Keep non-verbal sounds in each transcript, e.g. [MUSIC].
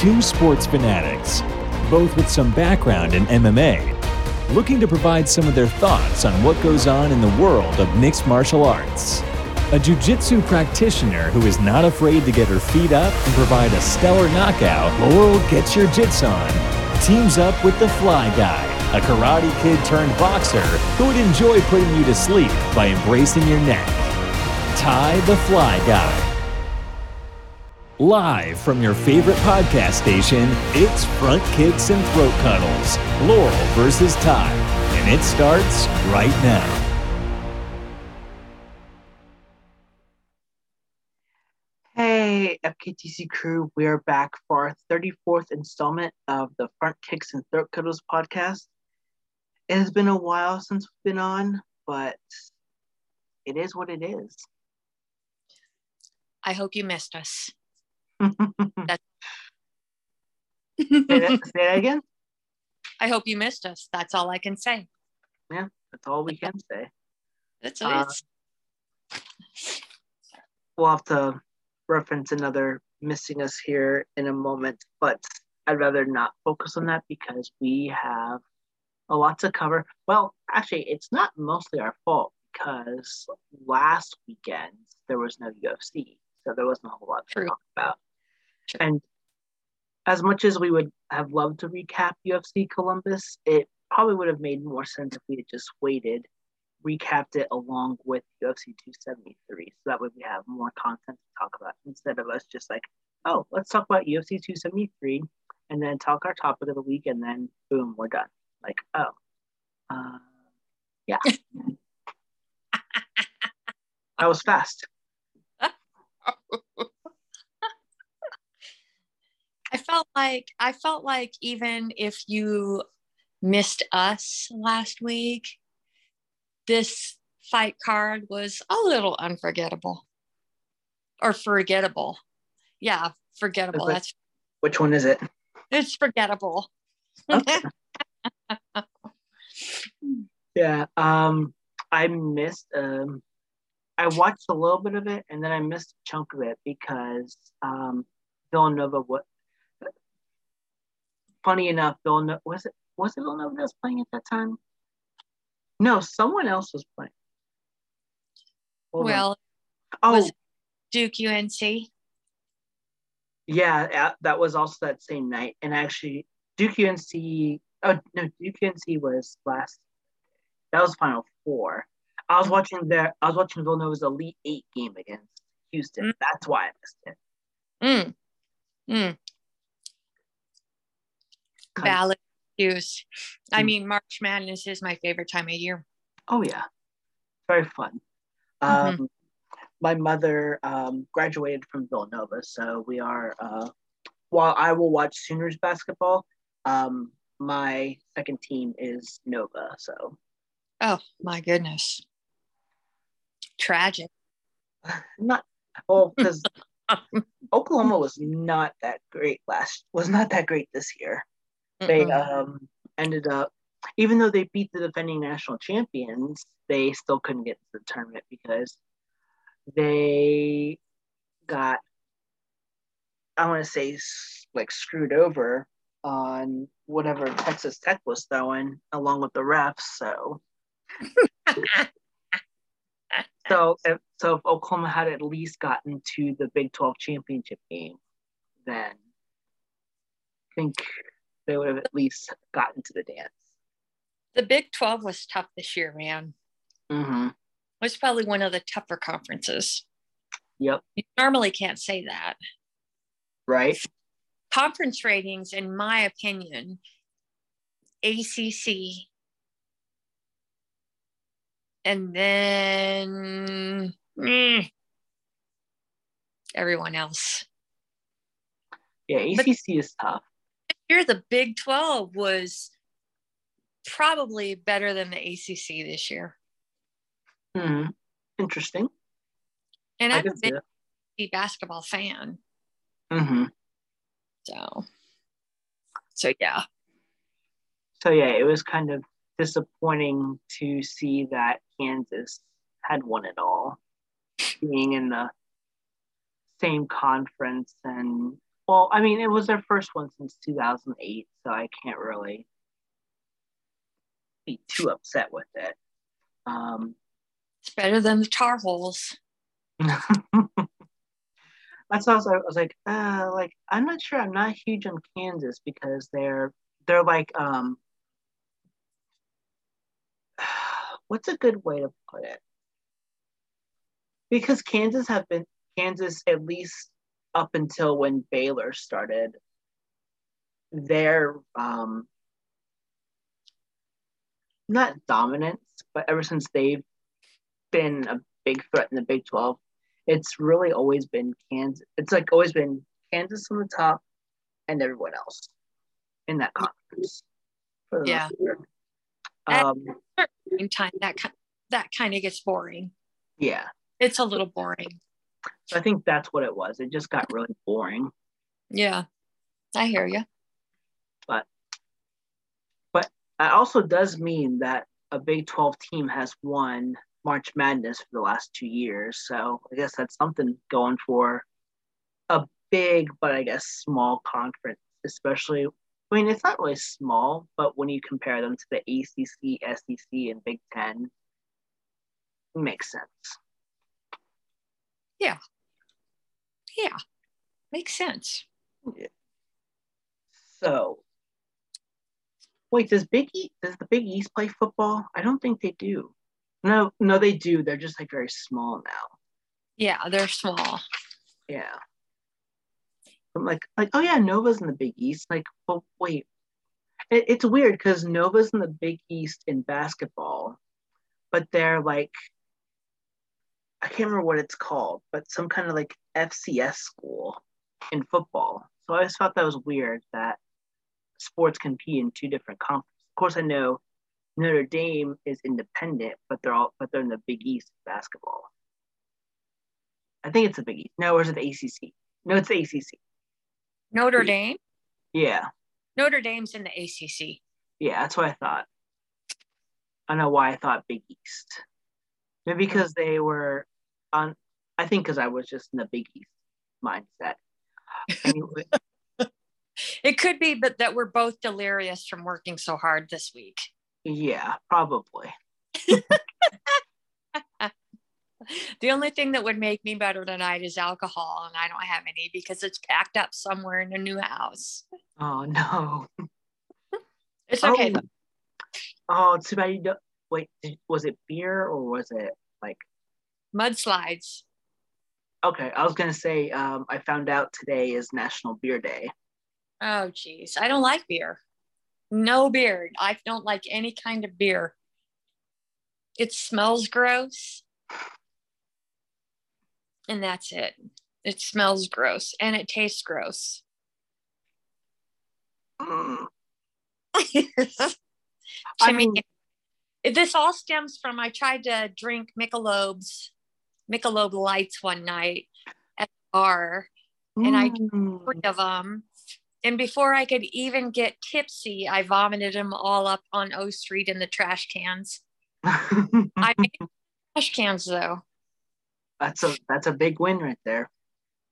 two sports fanatics, both with some background in MMA, looking to provide some of their thoughts on what goes on in the world of mixed martial arts. A jiu-jitsu practitioner who is not afraid to get her feet up and provide a stellar knockout, Laurel gets your jits on, teams up with the Fly Guy, a karate kid turned boxer who would enjoy putting you to sleep by embracing your neck. Ty the Fly Guy. Live from your favorite podcast station, it's Front Kicks and Throat Cuddles, Laurel versus Ty, and it starts right now. Hey, FKTC crew, we are back for our 34th installment of the Front Kicks and Throat Cuddles podcast. It has been a while since we've been on, but it is what it is. I hope you missed us. Say, that, say that again? I hope you missed us. That's all I can say. Yeah, that's all we can say. That's Uh, it. We'll have to reference another missing us here in a moment, but I'd rather not focus on that because we have a lot to cover. Well, actually, it's not mostly our fault because last weekend there was no UFC, so there wasn't a whole lot to True. talk about. And as much as we would have loved to recap UFC Columbus, it probably would have made more sense if we had just waited, recapped it along with UFC 273. So that way we have more content to talk about instead of us just like, oh, let's talk about UFC 273 and then talk our topic of the week and then boom, we're done. Like, oh, uh, yeah. [LAUGHS] that was fast. I felt like I felt like even if you missed us last week, this fight card was a little unforgettable. Or forgettable. Yeah, forgettable. Okay. That's Which one is it? it's forgettable. [LAUGHS] Yeah. Um, I missed. Um, I watched a little bit of it, and then I missed a chunk of it because um, Villanova. What? Funny enough, Villanova was it was it Villanova that was playing at that time? No, someone else was playing. Hold well, oh was- Duke UNC. yeah, yeah, that was also that same night, and actually Duke UNC. Oh no, Duke UNC was last. That was Final Four. I was watching their. I was watching Villanova's Elite Eight game against Houston. Mm. That's why I missed it. Mm. Mm. Valid excuse. I Mm. mean, March Madness is my favorite time of year. Oh yeah, very fun. Mhm. Um, my mother um, graduated from Villanova, so we are. Uh, while I will watch Sooners basketball, um, my second team is Nova. So Oh my goodness. Tragic. [LAUGHS] not well [LAUGHS] because Oklahoma was not that great last. Was not that great this year. They Mm-mm. um, ended up, even though they beat the defending national champions, they still couldn't get to the tournament because they got, I want to say, like screwed over on whatever Texas Tech was throwing, along with the refs. So, [LAUGHS] so if, so if Oklahoma had at least gotten to the Big 12 championship game, then I think they would have at least gotten to the dance. the Big 12 was tough this year, man. Mm-hmm. It was probably one of the tougher conferences. Yep. You normally can't say that. Right. Conference ratings, in my opinion, ACC, and then mm, everyone else. Yeah. But- ACC is tough. Here, the Big 12 was probably better than the ACC this year. hmm Interesting. And I'm a big basketball fan. hmm So, so yeah. So yeah, it was kind of disappointing to see that Kansas had won it all, being in the same conference and Well, I mean, it was their first one since 2008, so I can't really be too upset with it. Um, It's better than the Tar Holes. [LAUGHS] that's why I was, I was like, uh, like I'm not sure. I'm not huge on Kansas because they're they're like um, [SIGHS] what's a good way to put it? Because Kansas have been Kansas at least up until when Baylor started their um not dominance, but ever since they've been a big threat in the Big 12, it's really always been Kansas. It's like always been Kansas on the top and everyone else in that conference. Yeah. part. At- Um, In time, that that kind of gets boring. yeah. It's a little boring. So I think that's what it was. It just got really boring. Yeah, I hear you. But but that also does mean that a Big 12 team has won March Madness for the last two years. So I guess that's something going for a big, but I guess small conference, especially. I mean, it's not really small, but when you compare them to the ACC, SEC, and Big Ten, it makes sense. Yeah, Yeah. makes sense. So, wait, does Big East, does the Big East play football? I don't think they do. No, no, they do. They're just like very small now. Yeah, they're small. Yeah. I'm like, like, oh yeah, Nova's in the Big East. Like, well, wait, it, it's weird because Nova's in the Big East in basketball, but they're like, I can't remember what it's called, but some kind of like FCS school in football. So I just thought that was weird that sports compete in two different conferences. Of course, I know Notre Dame is independent, but they're all, but they're in the Big East basketball. I think it's the Big East. No, or is it the ACC? No, it's the ACC. Notre Dame. Yeah, Notre Dame's in the ACC. yeah, that's what I thought. I don't know why I thought Big East. Maybe because they were on. I think because I was just in the Big East mindset. Anyway, [LAUGHS] It could be, but that we're both delirious from working so hard this week. yeah, probably. [LAUGHS] The only thing that would make me better tonight is alcohol, and I don't have any because it's packed up somewhere in a new house. Oh no. It's okay. Oh, oh too bad you don't. Wait, did, was it beer or was it like? Mudslides. Okay, I was gonna say. Um, I found out today is National Beer Day. Oh, geez. I don't like beer. No beer. I don't like any kind of beer. It smells gross. And that's it. It smells gross and it tastes gross. Mm, to [LAUGHS] I me, mean- this all stems from I tried to drink Michelob's Michelob lights one night at the bar, And I- mm. three of them. And before I could even get tipsy, I vomited them all up on O Street in the trash cans. [LAUGHS] I made trash cans though. that's a that's a big win right there.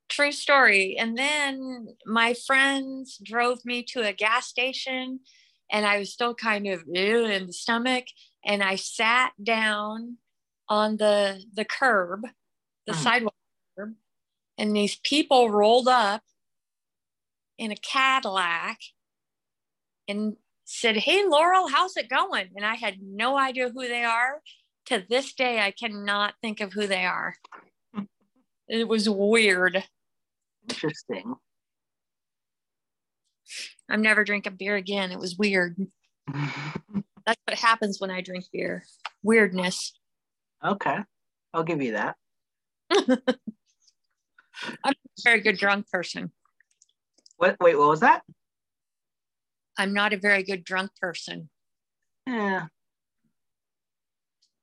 True story. And then my friends drove me to a gas station and I was still kind of in the stomach. And I sat down on the the curb, the Mm. sidewalk curb, and these people rolled up in a Cadillac and said, Hey Laurel, how's it going? And I had no idea who they are. To this day, I cannot think of who they are. [LAUGHS] It was weird. Interesting. I'm never drinking beer again. It was weird. [LAUGHS] That's what happens when I drink beer. Weirdness. okay, I'll give you that. [LAUGHS] I'm a very good drunk person. What? Wait, what was that? I'm not a very good drunk person. Yeah.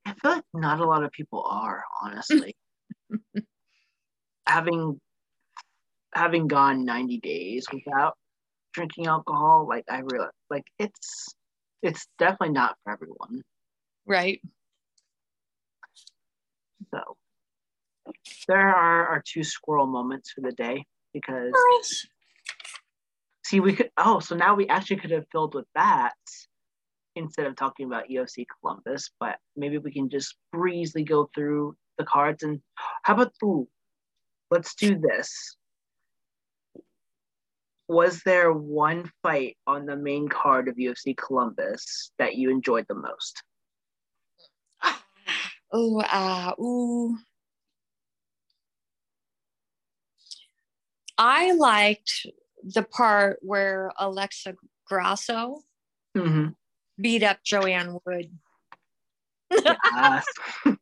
I feel like not a lot of people are, honestly. [LAUGHS] having having gone 90 days without drinking alcohol, like I realize like it's it's definitely not for everyone. Right. So there are our two squirrel moments for the day because Girls. See, we could. Oh, so now we actually could have filled with that instead of talking about UFC Columbus. But maybe we can just breezily go through the cards. And how about ooh, let's do this. Was there one fight on the main card of UFC Columbus that you enjoyed the most? [SIGHS] Oh, uh, ooh. I liked the part where Alexa Grasso Mm-hmm. beat up Joanne Wood. Yes. [LAUGHS]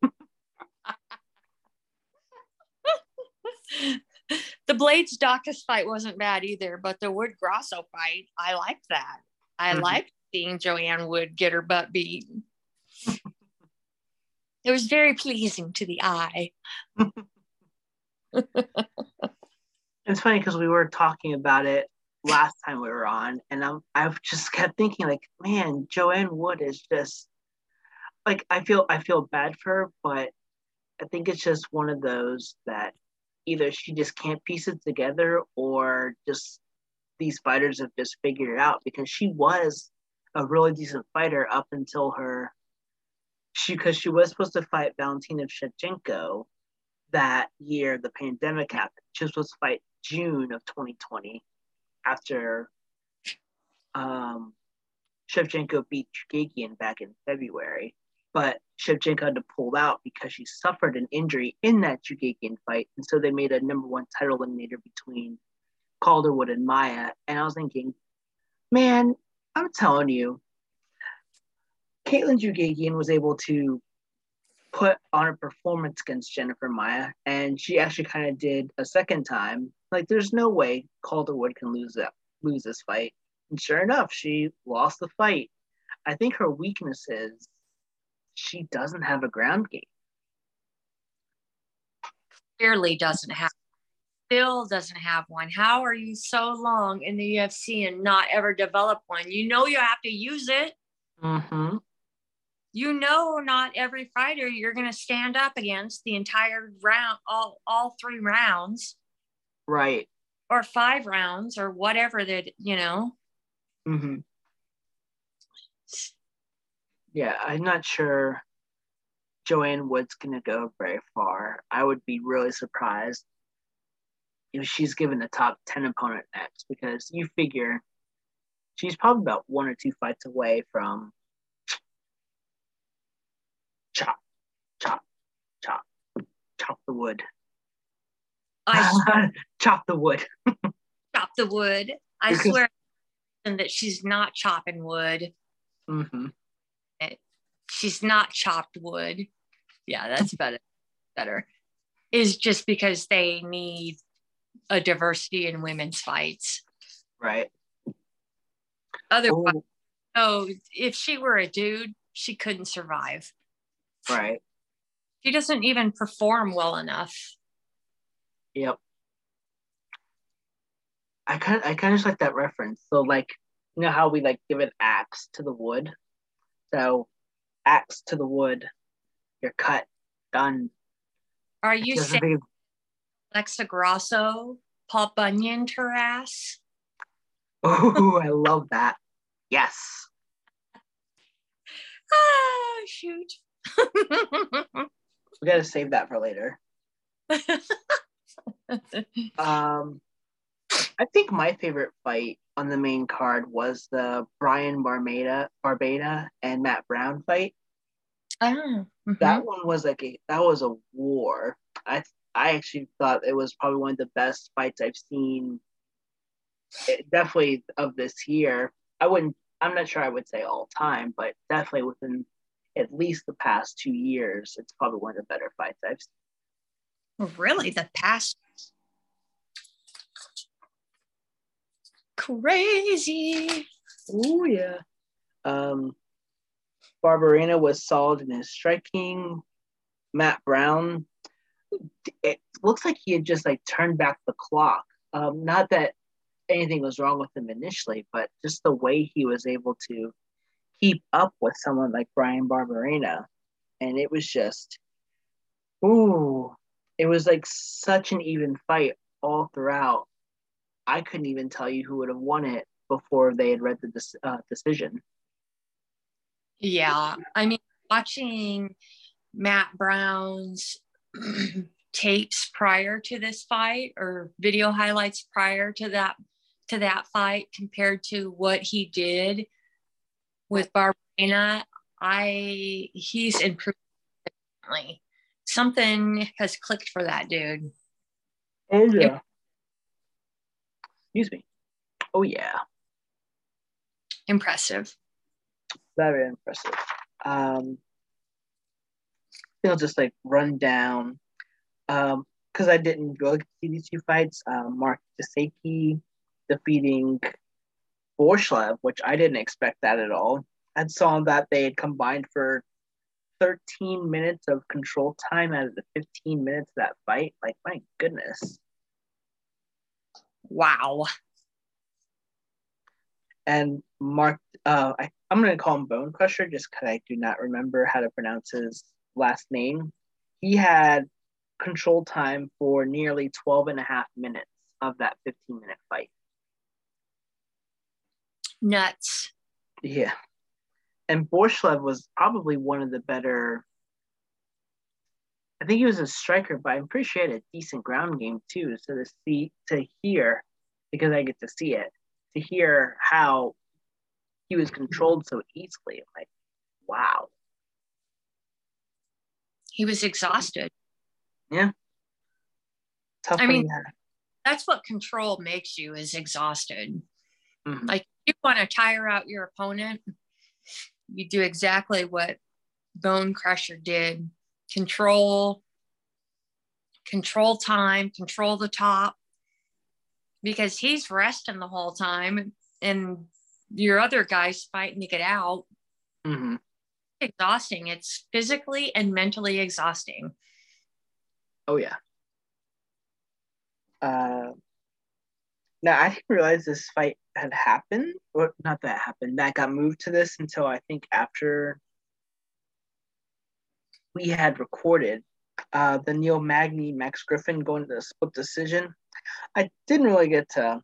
[LAUGHS] [LAUGHS] the Blades Dawkins fight wasn't bad either, but the Wood Grasso fight, I liked that. I Mhm. liked seeing Joanne Wood get her butt beat. it was very pleasing to the eye. [LAUGHS] It's funny because we were talking about it last time we were on, and I'm I've just kept thinking like, man, Joanne Wood is just like I feel I feel bad for her, but I think it's just one of those that either she just can't piece it together or just these fighters have just figured it out because she was a really decent fighter up until her she because she was supposed to fight Valentina Shevchenko that year the pandemic happened. She was supposed to fight June of 2020 after um, Shevchenko beat Chookagian back in February. But Shevchenko had to pull out because she suffered an injury in that Chookagian fight. And so they made a number one title eliminator between Calderwood and Maia. And I was thinking, man, I'm telling you, Katlyn Chookagian was able to put on a performance against Jennifer Maia, and she actually kind of did a second time. Like, there's no way Calderwood can lose that lose this fight. And sure enough, she lost the fight. I think her weakness is she doesn't have a ground game. Clearly doesn't have still doesn't have one. How are you so long in the UFC and not ever develop one? You know you have to use it. Mm-hmm. you know not every fighter you're going to stand up against the entire round all all three rounds Right. or five rounds or whatever that you know Mm-hmm. Yeah, I'm not sure Joanne Wood's gonna go very far. I would be really surprised if she's given a top 10 opponent next because you figure she's probably about one or two fights away from chop, chop, chop, chop the wood. i [LAUGHS] chop the wood. chop the wood i Because- swear that she's not chopping wood hmm she's not chopped wood yeah that's better better is just because they need a diversity in women's fights Right. otherwise Oh, oh if she were a dude she couldn't survive right. she doesn't even perform well enough Yep. I kind I kind of just like that reference. So like, you know how we like give an axe to the wood. So, axe to the wood. You're cut. Done. are you saying think- alexa grasso paul bunyan ass [LAUGHS] Oh, I love that. Yes. [LAUGHS] ah shoot [LAUGHS] We gotta save that for later. Um, I think my favorite fight on the main card was the Brian Barbada, Barbada and Matt Brown fight. Ah, mhm. that one was like a that was a war. I I actually thought it was probably one of the best fights I've seen. It, definitely of this year. I wouldn't. I'm not sure I would say all time, but definitely within at least the past two years, it's probably one of the better fights I've seen. really the past crazy Oh yeah. Um, Barberena was solid in his striking. Matt Brown, it looks like he had just like turned back the clock. Um, not that anything was wrong with him initially, but just the way he was able to keep up with someone like Bryan Barberena, and it was just, ooh, it was like such an even fight all throughout. I couldn't even tell you who would have won it before they had read the uh, decision. Yeah, I mean, watching Matt Brown's [CLEARS THROAT] tapes prior to this fight or video highlights prior to that to that fight compared to what he did with Barberena, I he's improved. Something has clicked for that dude. Oh yeah. Excuse me. Oh yeah. Impressive. Very impressive. Um, I'll just like run down um because I didn't go see these two fights. Um, Marc Diakiese defeating Borshchev, which I didn't expect that at all. I saw that they had combined for 13 minutes of control time out of the 15 minutes of that fight. Like, my goodness. Wow. And Mark, uh, I, I'm going to call him Bone Crusher just because I do not remember how to pronounce his last name. He had control time for nearly 12 and a half minutes of that 15 minute fight. Nuts. Yeah. And Borshchev was probably one of the better. I think he was a striker, but I'm pretty sure he had a decent ground game too. So to see, to hear, because I get to see it, to hear how he was controlled so easily, I'm like, wow. He was exhausted. Yeah. Tough I mean, that's what control makes you is exhausted. Mm-hmm. Like you want to tire out your opponent, you do exactly what Bone Crusher did. Control, control time, control the top, because he's resting the whole time, and your other guy's fighting to get out. Mm-hmm. Exhausting. It's physically and mentally exhausting. Oh yeah. Uh, now I didn't realize this fight had happened, or not that happened. That got moved to this until I think after we had recorded uh, the Neil Magny Max Griffin going to the split decision. I didn't really get to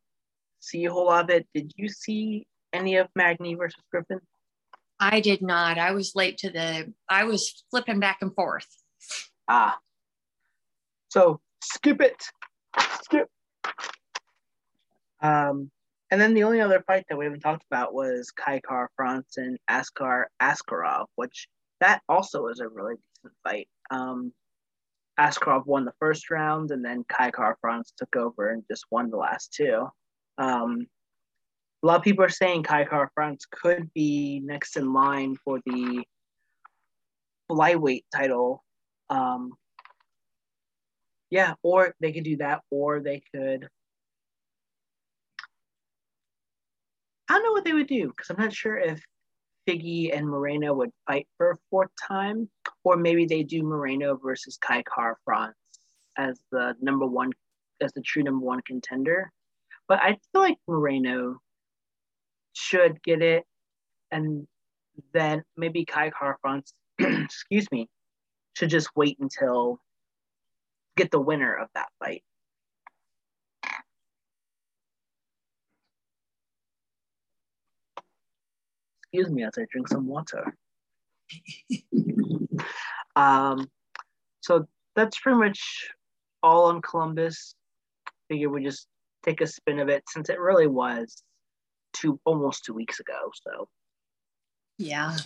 see a whole lot of it. Did you see any of Magny versus Griffin? I did not. I was late to the. I was flipping back and forth. Ah, so skip it. Skip. Um, and then the only other fight that we haven't talked about was Kai Kara-France and Askar Askarov, which that also was a really fight. Um, Askarov won the first round, and then Kai Kara-France took over and just won the last two. Um, a lot of people are saying Kai Kara-France could be next in line for the flyweight title um, yeah, or they could do that, or they could. I don't know what they would do because I'm not sure if Figgy and Moreno would fight for a fourth time, or maybe they do Moreno versus Kai Kara-France as the number one, as the true number one contender. But I feel like Moreno should get it, and then maybe Kai Kara-France, [CLEARS THROAT] excuse me, should just wait until get the winner of that fight. Excuse me as I drink some water. [LAUGHS] um, so that's pretty much all on Columbus. Figure we just take a spin of it since it really was two almost two weeks ago. So yeah.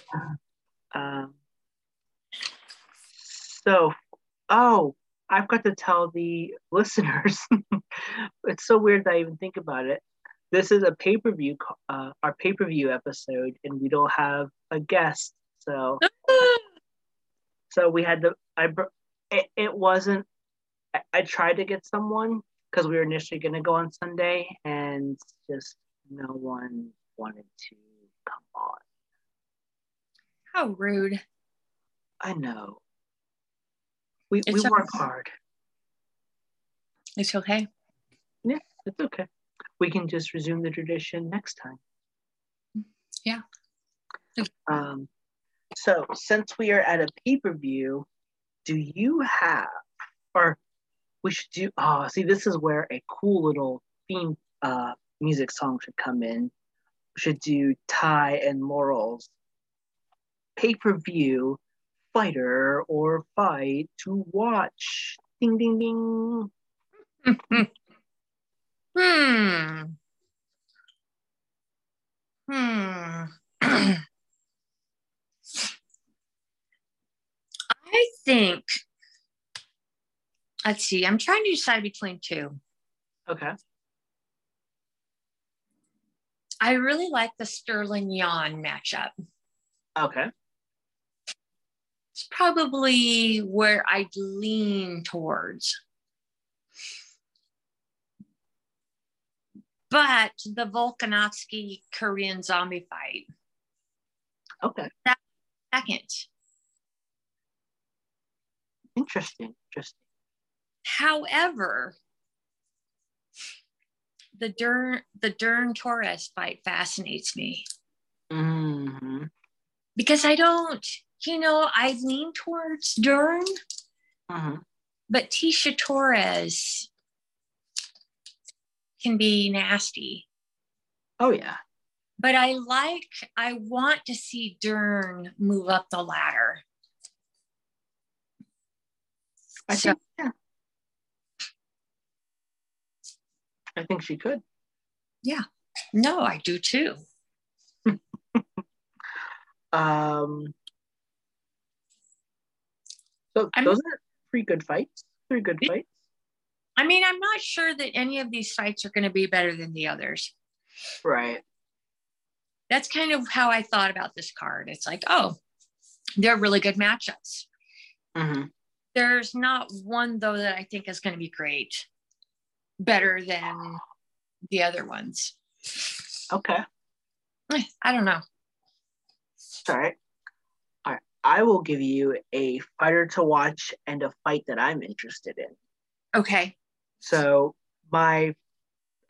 Um, so oh, I've got to tell the [LAUGHS] listeners. [LAUGHS] it's so weird that I even think about it. This is a pay per view, uh, our pay per view episode, and we don't have a guest. So, [GASPS] so we had the I. It, it wasn't. I, I tried to get someone because we were initially going to go on Sunday, and just no one wanted to come on. How rude! I know. We, we work hard. It's okay. Yeah, it's okay. We can just resume the tradition next time. Yeah. Um, so since we are at a pay per view, do you have, or we should do, oh, see, this is where a cool little theme uh, music song should come in. We should do Ty and Laurel's pay per view fighter or fight to watch. Ding ding ding. [LAUGHS] hmm. Hmm. [CLEARS THROAT] I think, let's see, I'm trying to decide between two. Okay. I really like the Sterling Yan matchup. Okay. It's probably where I'd lean towards. But the Volkanovski Korean zombie fight. Okay. That second. Interesting. Interesting. However, the Dern the Dern Torres fight fascinates me Mm-hmm. because I don't, you know, I lean towards Dern, Mm-hmm. but Tecia Torres can be nasty. Oh yeah. But I like, I want to see Dern move up the ladder. I So- think yeah. I think she could. Yeah. No, I do too. [LAUGHS] Um so I'm- those are three good fights. Three good fights. I mean, I'm not sure that any of these fights are going to be better than the others. Right. That's kind of how I thought about this card. It's like, oh, they're really good matchups. Mm-hmm. There's not one though that I think is going to be great, better than the other ones. Okay. I don't know. All right. All right. I will give you a fighter to watch and a fight that I'm interested in. Okay. So my,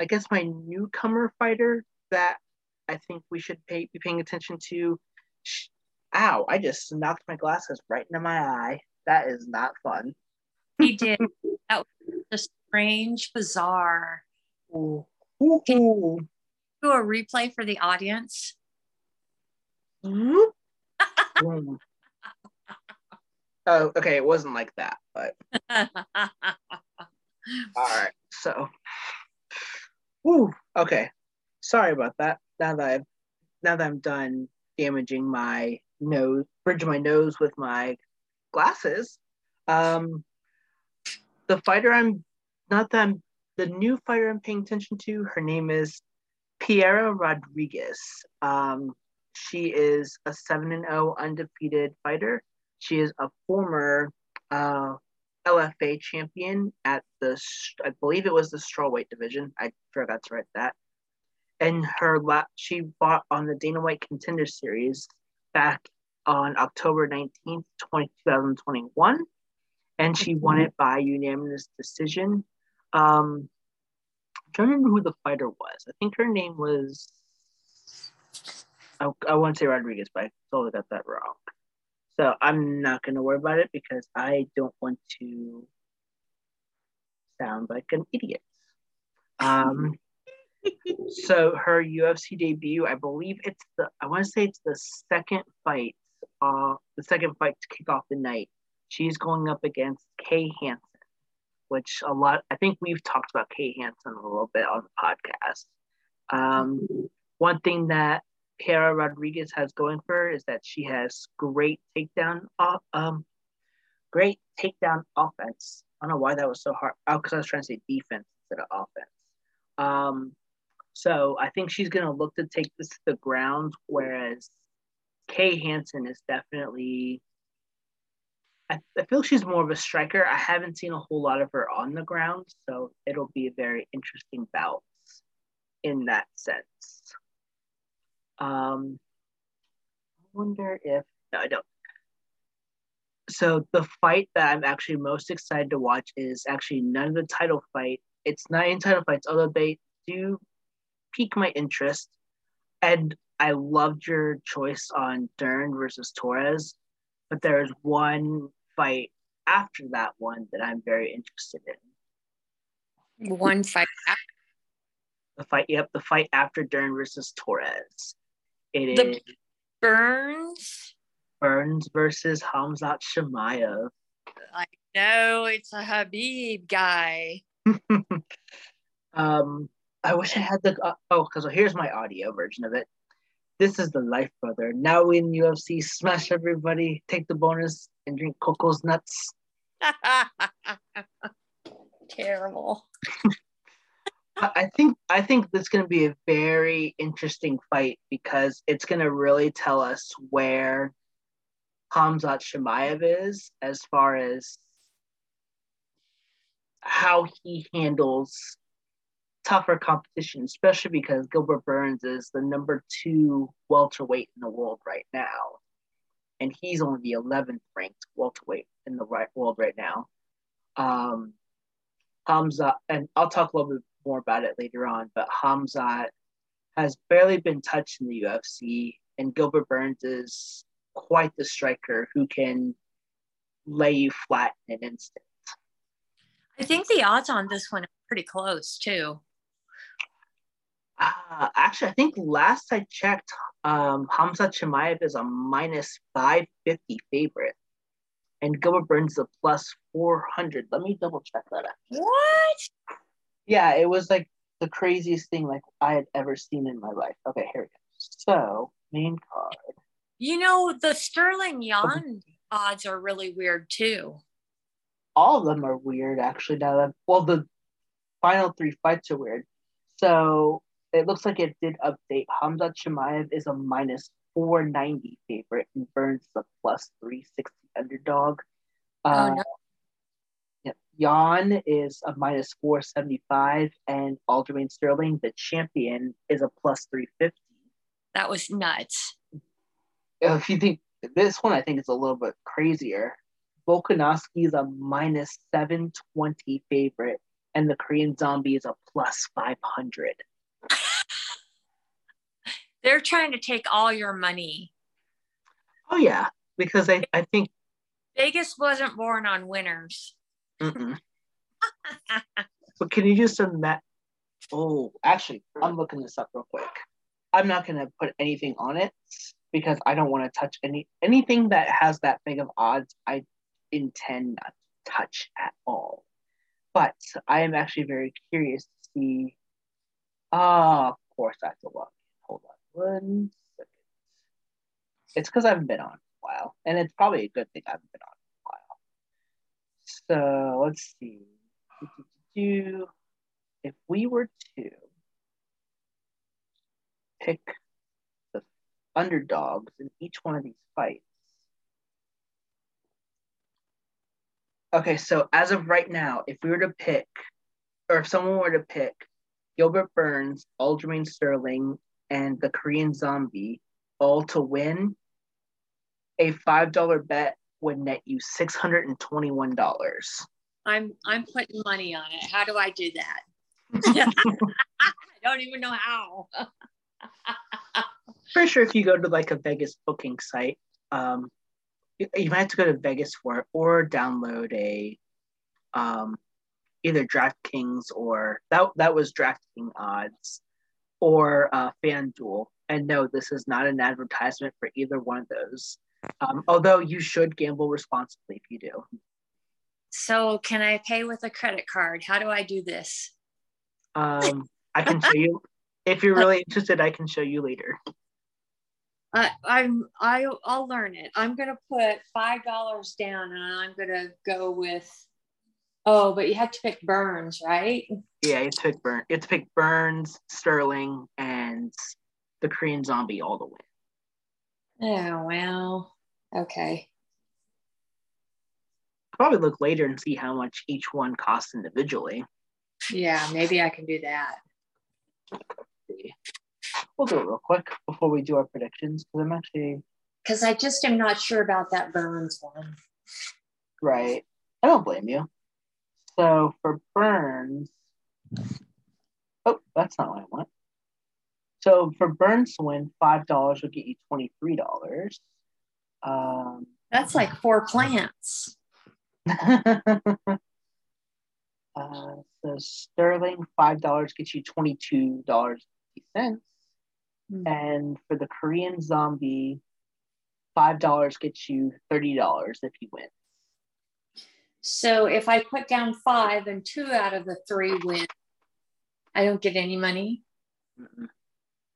I guess my newcomer fighter that I think we should pay, be paying attention to. sh- Ow! I just knocked my glasses right into my eye. That is not fun. He did. that was a strange, bizarre. Ooh. Ooh. Ooh. Do a replay for the audience. Boom. Mm. [LAUGHS] oh, okay. It wasn't like that, but [LAUGHS] all right. So, ooh, okay. Sorry about that. Now that I've now that I'm done damaging my nose, bridging my nose with my glasses, um, the fighter I'm not that I'm the new fighter I'm paying attention to. Her name is Piera Rodriguez. Um, she is a seven and zero undefeated fighter. She is a former uh, LFA champion at the, I believe it was the strawweight division. I forgot to write that. And her la- she fought on the Dana White Contender Series back on October 19th, 2021. And she won it by unanimous decision. Um, I'm trying remember who the fighter was. I think her name was, I, I want to say Rodriguez, but I totally got that wrong. So I'm not going to worry about it because I don't want to sound like an idiot. Um, [LAUGHS] so her UFC debut, I believe it's the, I want to say it's the second fight, uh, the second fight to kick off the night. She's going up against Kay Hansen, which a lot, I think we've talked about Kay Hansen a little bit on the podcast. Um, one thing that Kara Rodriguez has going for her is that she has great takedown off, um, great takedown offense. I don't know why that was so hard. Oh, because I was trying to say defense instead of offense. Um, so I think she's gonna look to take this to the ground, whereas Kay Hansen is definitely. I, I feel she's more of a striker. I haven't seen a whole lot of her on the ground, so it'll be a very interesting bout in that sense. Um, I wonder if no, I don't. So the fight that I'm actually most excited to watch is actually none of the title fight. It's not in title fights, although they do pique my interest. And I loved your choice on Dern versus Torres, but there is one fight after that one that I'm very interested in. One fight. after? The fight, yep, the fight after Dern versus Torres. It The- is Burns. Burns versus Khamzat Chimaev. I know it's a Khabib guy. [LAUGHS] um, I wish I had the uh, oh, because here's my audio version of it. This is the life, brother. Now in UFC, smash everybody, take the bonus, and drink Coco's nuts. [LAUGHS] Terrible. [LAUGHS] I think I think this is going to be a very interesting fight because it's going to really tell us where Khamzat Chimaev is as far as how he handles tougher competition, especially because Gilbert Burns is the number two welterweight in the world right now, and he's only the 11th ranked welterweight in the right world right now. Um, Hamza, and I'll talk a little bit more about it later on, but Khamzat has barely been touched in the UFC, and Gilbert Burns is quite the striker who can lay you flat in an instant. I think the odds on this one are pretty close too. Uh, actually, I think last I checked, um, Hamza Chimaev is a minus 550 favorite, and Gilbert Burns is a plus 400. Let me double check that. Out. What? Yeah, it was like the craziest thing like I had ever seen in my life. Okay, here we go. So main card. You know, the Sterling [LAUGHS] Yan odds are really weird too. all of them are weird actually now that well the final three fights are weird so it looks like it did update hamza chimaev is a minus 490 favorite and burns is a plus 360 underdog Oh, uh, no. Yan is a minus 475 and Aljamain Sterling the champion is a plus 350 That was nuts. if you think this one I think is a little bit crazier. Volkanovski is a minus 720 favorite, and the Korean zombie is a plus 500. [LAUGHS] They're trying to take all your money. Oh, yeah, because I, I think, Vegas wasn't born on winners. [LAUGHS] but can you just imagine? Oh, actually, I'm looking this up real quick. I'm not to put anything on it because I don't want to touch any anything that has that big of odds. I intend not to touch at all. But I am actually very curious to see. Ah, of course, I have to look. Hold on one second. It's because I haven't been on a while, and it's probably a good thing I haven't been on. So let's see. If we were to pick the underdogs in each one of these fights. Okay, so as of right now, if we were to pick, or if someone were to pick Gilbert Burns, Aljamain Sterling, and the Korean Zombie all to win, a $5 bet would net you $621. I'm I'm putting money on it. How do I do that? [LAUGHS] I don't even know how. [LAUGHS] Pretty sure if you go to like a Vegas booking site, um, you, you might have to go to Vegas for it or download a um, either DraftKings or that that was DraftKings odds or uh, FanDuel. And no, this is not an advertisement for either one of those. Um, although you should gamble responsibly if you do. So can I pay with a credit card? How do I do this? Um, I can show you if you're really interested. I can show you later. I, I'm I I'll learn it. I'm gonna put five dollars down and I'm gonna go with oh, but you have to pick Burns, right? Yeah, you have to pick Burn. You have to pick Burns, Sterling, and the Korean Zombie all the way. Oh well. Okay. Probably look later and see how much each one costs individually. Yeah, maybe I can do that. We'll do it real quick before we do our predictions because I'm actually Because I just am not sure about that Burns one. right. I don't blame you. So for Burns, oh, that's not what I want. So for Burns to win, five dollars will get you twenty three dollars. Um, That's like four plants. [LAUGHS] uh, so So Sterling, five dollars gets you twenty two dollars cents, Hmm. and for the Korean Zombie, five dollars gets you thirty dollars if you win. So if I put down five and two out of the three win, I don't get any money. Mm-mm.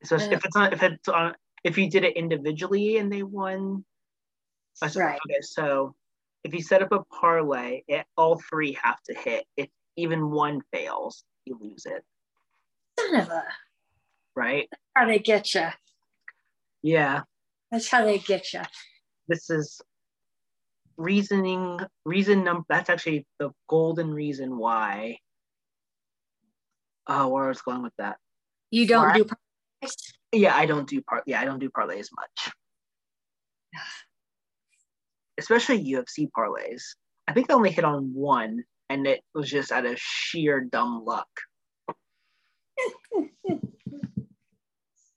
So Uh. if it's not if it's on if you did it individually and they won, I said, Right. Okay, so if you set up a parlay, it, all three have to hit. If even one fails, you lose it, Son of a right? That's how they get you. Yeah, That's how they get you. this is reasoning. Reason number. That's actually the golden reason why. Oh, where I was going with that. You don't Right. do parlays? Yeah, I don't do part. Yeah, I don't do parlays much. Especially UFC parlays. I think I only hit on one, and it was just out of sheer dumb luck. [LAUGHS]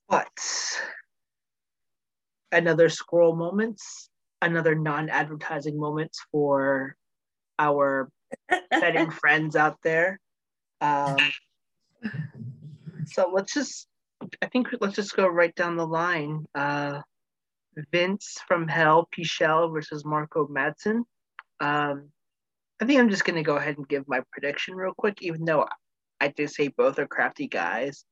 but another scroll moments, another non-advertising moments for our betting [LAUGHS] friends out there. Um, so let's just, I think let's just go right down the line. Uh, Vince from Hell, Pichel versus Marco Madsen. Um, I think I'm just gonna go ahead and give my prediction real quick, even though I did say both are crafty guys,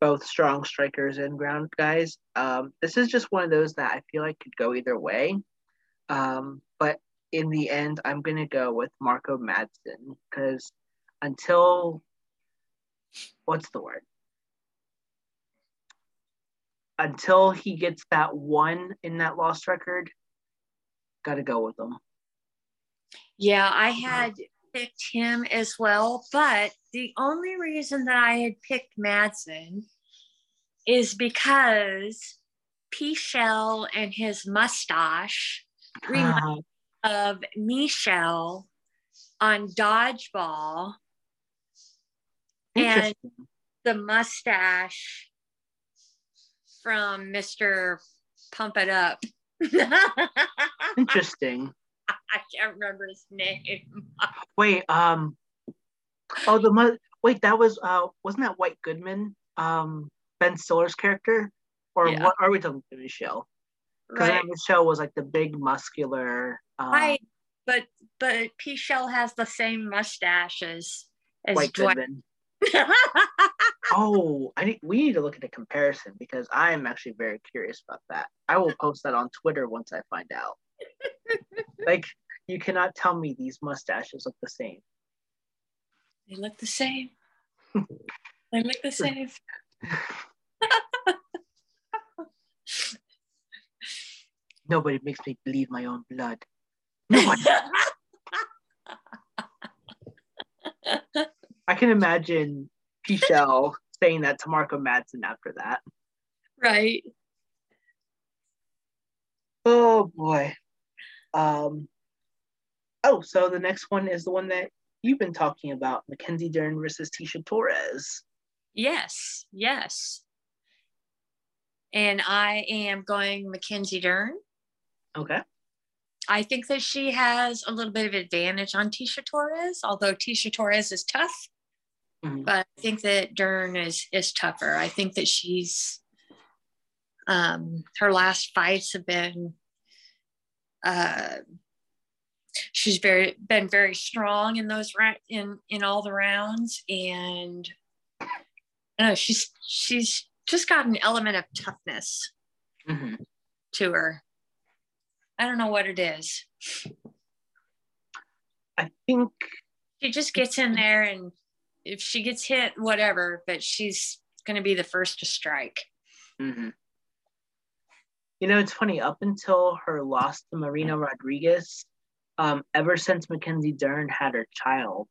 both strong strikers and ground guys. Um, this is just one of those that I feel like could go either way. Um, but in the end, I'm gonna go with Marco Madsen because until what's the word? Until he gets that one in that lost record, gotta go with him. Yeah, I uh-huh. had picked him as well, but the only reason that I had picked Madsen is because Pichel and his mustache uh-huh. remind of Michelle on Dodgeball. And the mustache from Mr. Pump It Up. [LAUGHS] Interesting. I can't remember his name. Wait, um, oh the wait that was uh wasn't that White Goodman, um Ben Stiller's character, or Yeah. what are we talking about Michelle? Because Right. Michelle was like the big muscular um, Right. But but Pichel has the same mustache as as White Dwight. Goodman. [LAUGHS] Oh, I need, we need to look at a comparison because I am actually very curious about that. I will post that on Twitter once I find out. [LAUGHS] like, you cannot tell me these mustaches look the same. they look the same. [LAUGHS] they look the same. [LAUGHS] Nobody makes me bleed my own blood. Nobody. I can imagine Pichel saying that to Marco Madsen after that. right. Oh boy. Um. Oh, so the next one is the one that you've been talking about: Mackenzie Dern versus Tecia Torres. Yes. Yes. And I am going Mackenzie Dern. Okay. I think that she has a little bit of advantage on Tecia Torres, although Tecia Torres is tough. Mhm. But I think that Dern is is tougher. I think that she's um her last fights have been uh she's very been very strong in those in in all the rounds and I know she's she's just got an element of toughness hmm to her. I don't know what it is. I think She just gets in there and if she gets hit, whatever, but she's going to be the first to strike. hmm You know, it's funny. Up until her loss to Marina Rodriguez, um, ever since Mackenzie Dern had her child,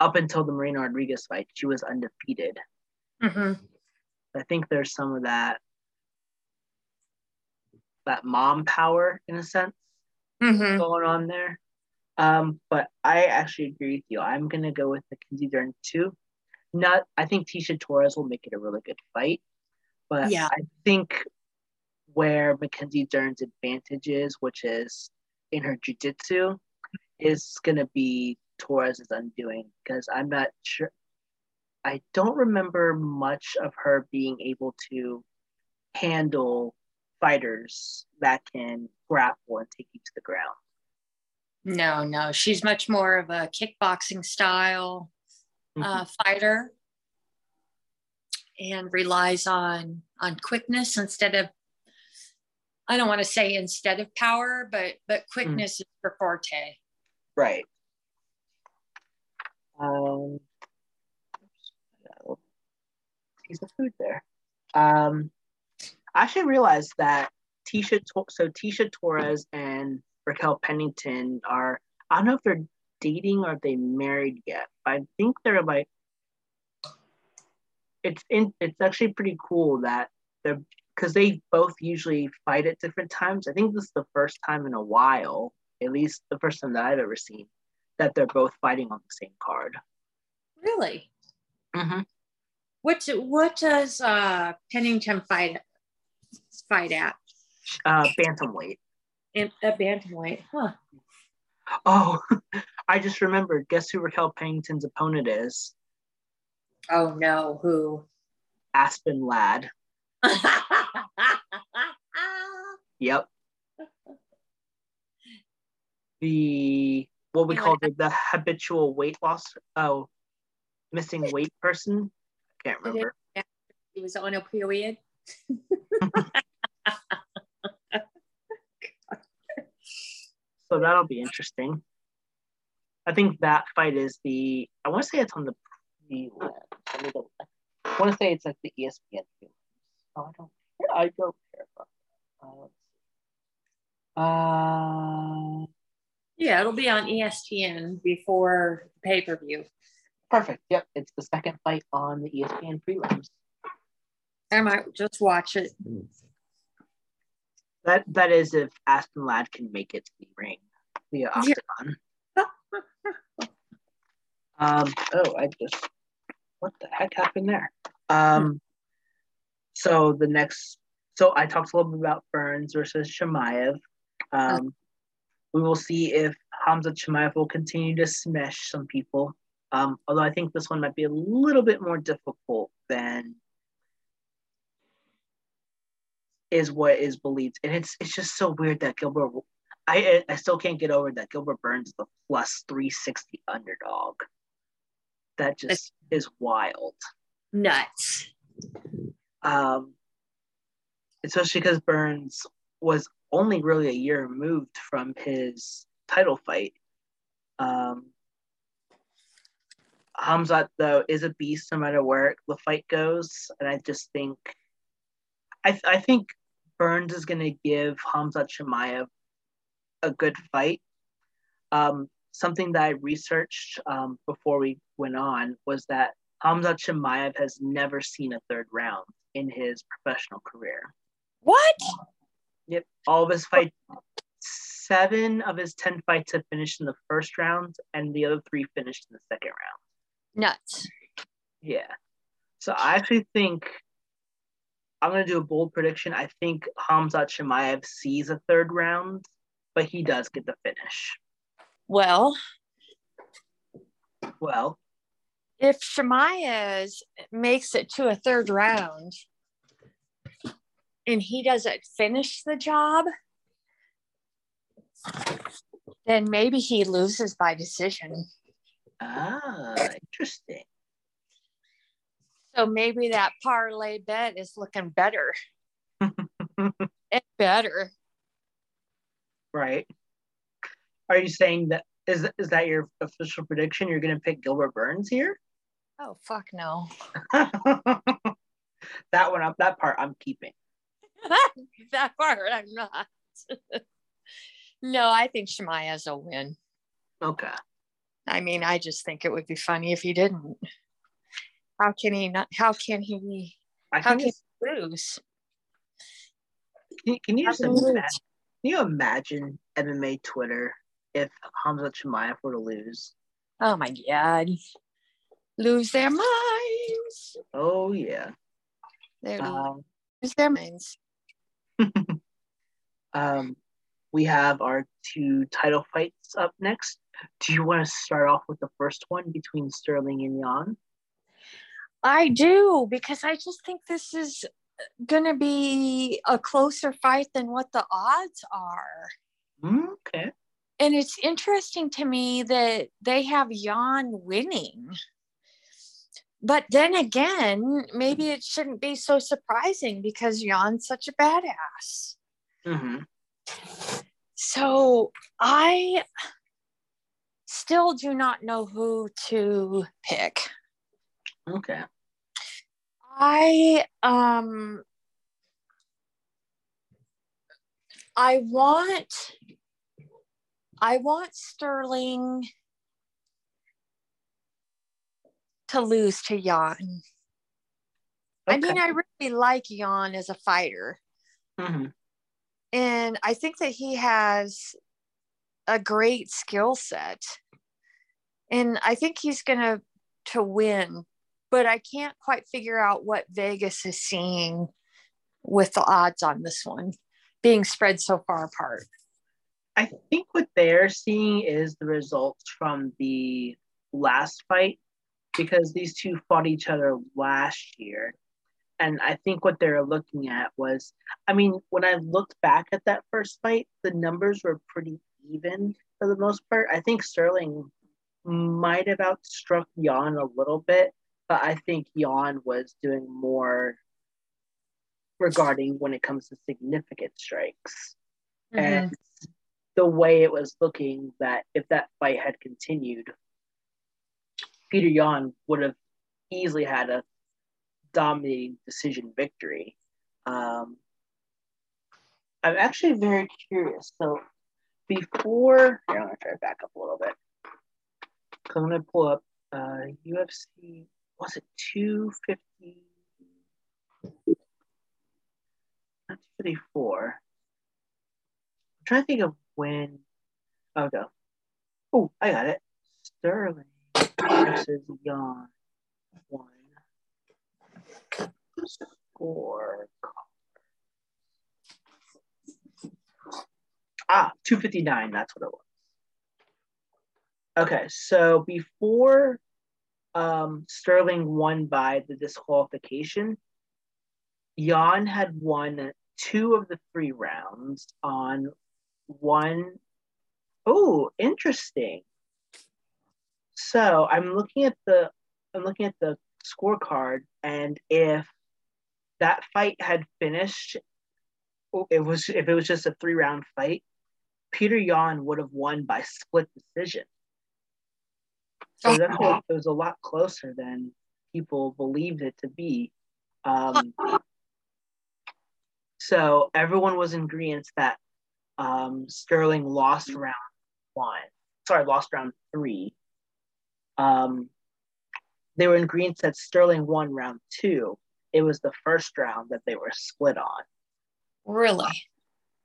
up until the Marina Rodriguez fight, she was undefeated. Mm-hmm. I think there's some of that that mom power in a sense Mm-hmm. going on there. Um, but I actually agree with you. I'm gonna go with Mackenzie Dern too. Not, I think Tecia Torres will make it a really good fight, but Yeah. I think where Mackenzie Dern's advantage is, which is in her jujitsu, is gonna be Torres is undoing because I'm not sure. I don't remember much of her being able to handle fighters that can grapple and take you to the ground. No, no, she's much more of a kickboxing style uh, Mhm. fighter, and relies on on quickness instead of. I don't want to say instead of power, but but quickness is her forte. Right. Um, oops, I got a piece of food there. Um, I actually realized that Tecia, so Tecia Torres and Raquel Pennington are, I don't know if they're dating or if they married yet, but I think they're like, it's in, it's actually pretty cool that they're, because they both usually fight at different times. I think this is the first time in a while, at least the first time that I've ever seen, that they're both fighting on the same card. Really, Mm-hmm. what what does uh, Pennington fight fight at? Uh, bantamweight. In, at bantamweight, huh? Oh, [LAUGHS] I just remembered. Guess who Raquel Pennington's opponent is? Oh no, who? Aspen Ladd. [LAUGHS] Yep. The what we call the, the habitual weight loss. Oh, missing [LAUGHS] weight person. I can't remember. he was on a period. So that'll be interesting. I think that fight is the. I want to say it's on the prelim. Let me double check. I want to say it's like the ESPN. Oh, I don't. I don't care about that. Uh, let's see. Uh, Yeah, it'll be on ESPN before pay per view. perfect. Yep, it's the second fight on the ESPN prelims. I might just watch it. That that is if Aspen Ladd can make it to the ring via Yeah. Octagon. [LAUGHS] Um, oh, I just what the heck happened there? Um, so the next, so I talked a little bit about Burns versus Chimaev. Um, we will see if Hamza Chimaev will continue to smash some people. Um, although I think this one might be a little bit more difficult than is what is believed, and it's it's just so weird that Gilbert. I I still can't get over that Gilbert Burns the plus three sixty underdog. That just is wild. Nuts. Um, especially because Burns was only really a year removed from his title fight. Um, Khamzat though is a beast no matter where the fight goes, and I just think, I I think Burns is going to give Hamza Chimaev a good fight. Um, something that I researched um, before we went on was that Hamza Chimaev has never seen a third round in his professional career. What? Yep. All of his fights, seven of his 10 fights have finished in the first round, and the other three finished in the second round. Nuts. Yeah. So I actually think I'm going to do a bold prediction. I think Khamzat Chimaev sees a third round, but he does get the finish. Well, Well, if Chimaev makes it to a third round and he doesn't finish the job, then maybe he loses by decision. ah, interesting. So maybe that parlay bet is looking better. [LAUGHS] and better. Right. Are you saying that is is that your official prediction? You're going to pick Gilbert Burns here? Oh, fuck no. [LAUGHS] that one up. That part I'm keeping. [LAUGHS] that part I'm not. no, I think Chimaev's a win. Okay. I mean, I just think it would be funny if he didn't. How can he not? How can he? I How can, he lose? can, can you How just can he imagine, can you imagine MMA Twitter if Hamza Chimaev were to lose? Oh my god, lose their minds. Oh yeah. They Um, lose their minds. [LAUGHS] um, we have our two title fights up next. Do you want to start off with the first one between Sterling and Yan? I do because I just think this is going to be a closer fight than what the odds are. Mm, okay. And it's interesting to me that they have Yan winning. But then again, maybe it shouldn't be so surprising because Yan's such a badass. Mm-hmm. So I still do not know who to pick. Okay. I um I want I want Sterling to lose to Yan. Okay. I mean, I really like Yan as a fighter. Mm-hmm. And I think that he has a great skill set. And I think he's going to to win, but I can't quite figure out what Vegas is seeing with the odds on this one being spread so far apart. I think what they're seeing is the results from the last fight because these two fought each other last year. And I think what they're looking at was, I mean, when I looked back at that first fight, the numbers were pretty even for the most part. I think Sterling might have outstruck Yan a little bit, but I think Yan was doing more regarding when it comes to significant strikes. Mm-hmm. And the way it was looking that if that fight had continued, Peter Yan would have easily had a dominating decision victory. Um, I'm actually very curious. So before, here, I'm gonna try to back up a little bit. I'm gonna pull up uh, UFC. Was it 250? Not 254. I'm trying to think of when. Oh no. Oh, I got it. Sterling versus Yan. One score. Ah, 259, that's what it was. Okay, so before um, Sterling won by the disqualification, Yan had won two of the three rounds on one. Oh, interesting. So I'm looking at the I'm looking at the scorecard, and if that fight had finished, it was if it was just a three round fight, Peter Yan would have won by split decision. So that oh. it was a lot closer than people believed it to be. Um, so everyone was in agreement that um, Sterling lost round one. Sorry, lost round three. Um, they were in green that Sterling won round two. It was the first round that they were split on. Really?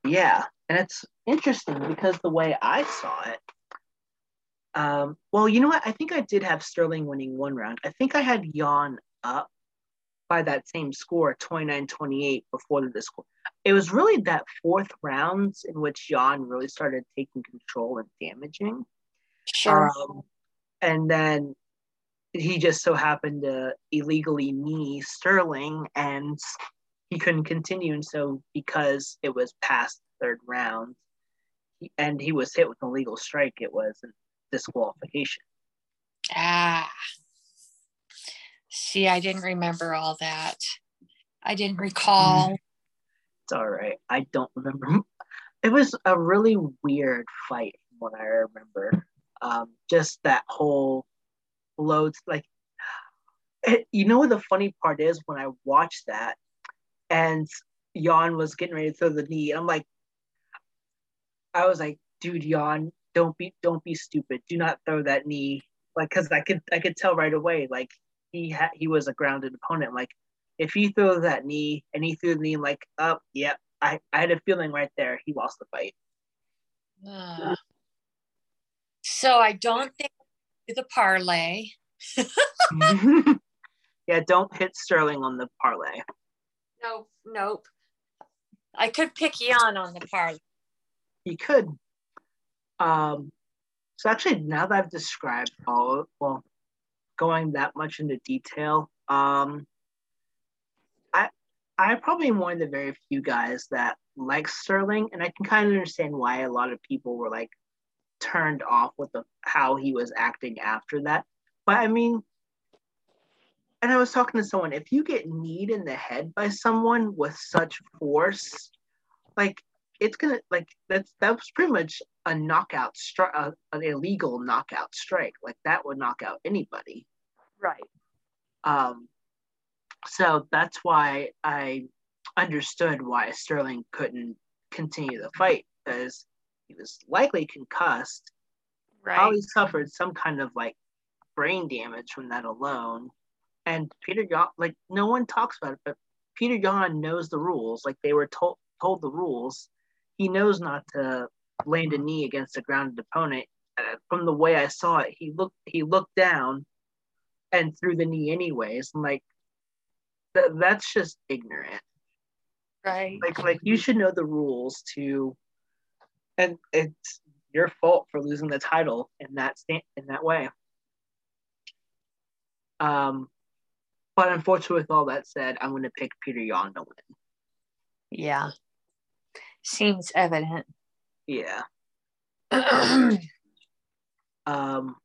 Yeah. And it's interesting because the way I saw it, um, well, you know what? I think I did have Sterling winning one round. I think I had Yan up by that same score, 29 28, before the discord. It was really that fourth rounds in which Yan really started taking control and damaging. Sure. Um, and then he just so happened to illegally knee Sterling and he couldn't continue. And so, because it was past the third round and he was hit with an illegal strike, it was disqualification. Ah. See, I didn't remember all that. I didn't recall. It's all right. I don't remember. It was a really weird fight from what I remember. Um, just that whole loads like it, you know what the funny part is when I watched that and Yan was getting ready to throw the knee. I'm like, I was like, dude, Yan, don't be don't be stupid. Do not throw that knee. Like, cause I could I could tell right away, like he had he was a grounded opponent. Like, if he throws that knee and he threw the knee like up, yep, I, I had a feeling right there he lost the fight. Uh, so I don't think the parlay. [LAUGHS] yeah, don't hit Sterling on the parlay. Nope, nope. I could pick Yan on the parlay. you could. Um, so actually, now that I've described all, well, going that much into detail, um, I I probably am one of the very few guys that likes Sterling, and I can kind of understand why a lot of people were like turned off with the how he was acting after that. But I mean, and I was talking to someone, if you get kneed in the head by someone with such force, like it's gonna like that's that's pretty much a knockout strike, uh, an illegal knockout strike. Like that would knock out anybody. Right. Um, so that's why I understood why Sterling couldn't continue the fight because he was likely concussed. Right. Probably suffered some kind of like brain damage from that alone. And Peter Yan, like no one talks about it, but Peter Yan knows the rules. Like they were told told the rules. He knows not to land a knee against a grounded opponent. Uh, from the way I saw it, he looked he looked down and threw the knee anyways. I'm like, th- that's just ignorant. Right. Like like you should know the rules to, and it's your fault for losing the title in that stand in that way. Um, but unfortunately, with all that said, I'm going to pick Peter Yan to win. Yeah. Seems evident. Yeah. [CLEARS THROAT] Um,